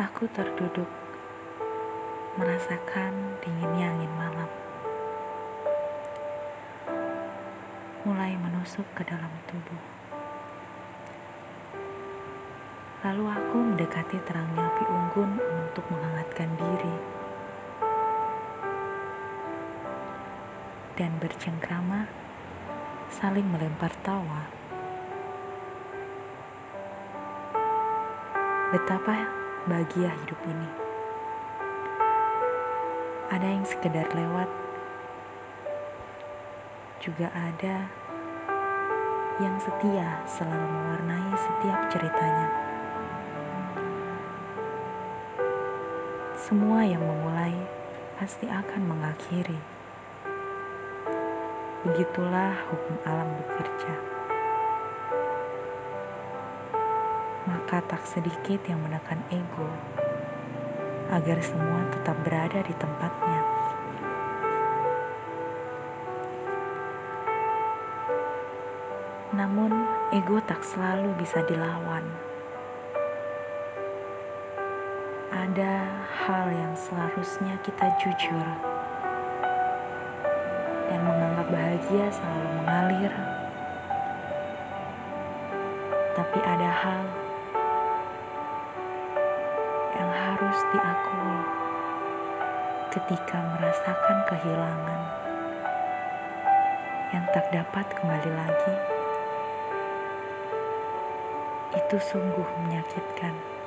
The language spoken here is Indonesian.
Aku terduduk, merasakan dinginnya angin malam. Mulai menusuk ke dalam tubuh. Lalu aku mendekati terangnya api unggun untuk menghangatkan diri. Dan bercengkrama, saling melempar tawa. Betapa bahagia hidup ini. Ada yang sekedar lewat, juga ada yang setia selalu mewarnai setiap ceritanya. Semua yang memulai pasti akan mengakhiri. Begitulah hukum alam bekerja. Maka tak sedikit yang menekan ego agar semua tetap berada di tempatnya. Namun, ego tak selalu bisa dilawan. Ada hal yang seharusnya kita jujur dan menganggap bahagia selalu mengalir. Tapi ada hal yang harus diakui ketika merasakan kehilangan yang tak dapat kembali lagi. Itu sungguh menyakitkan.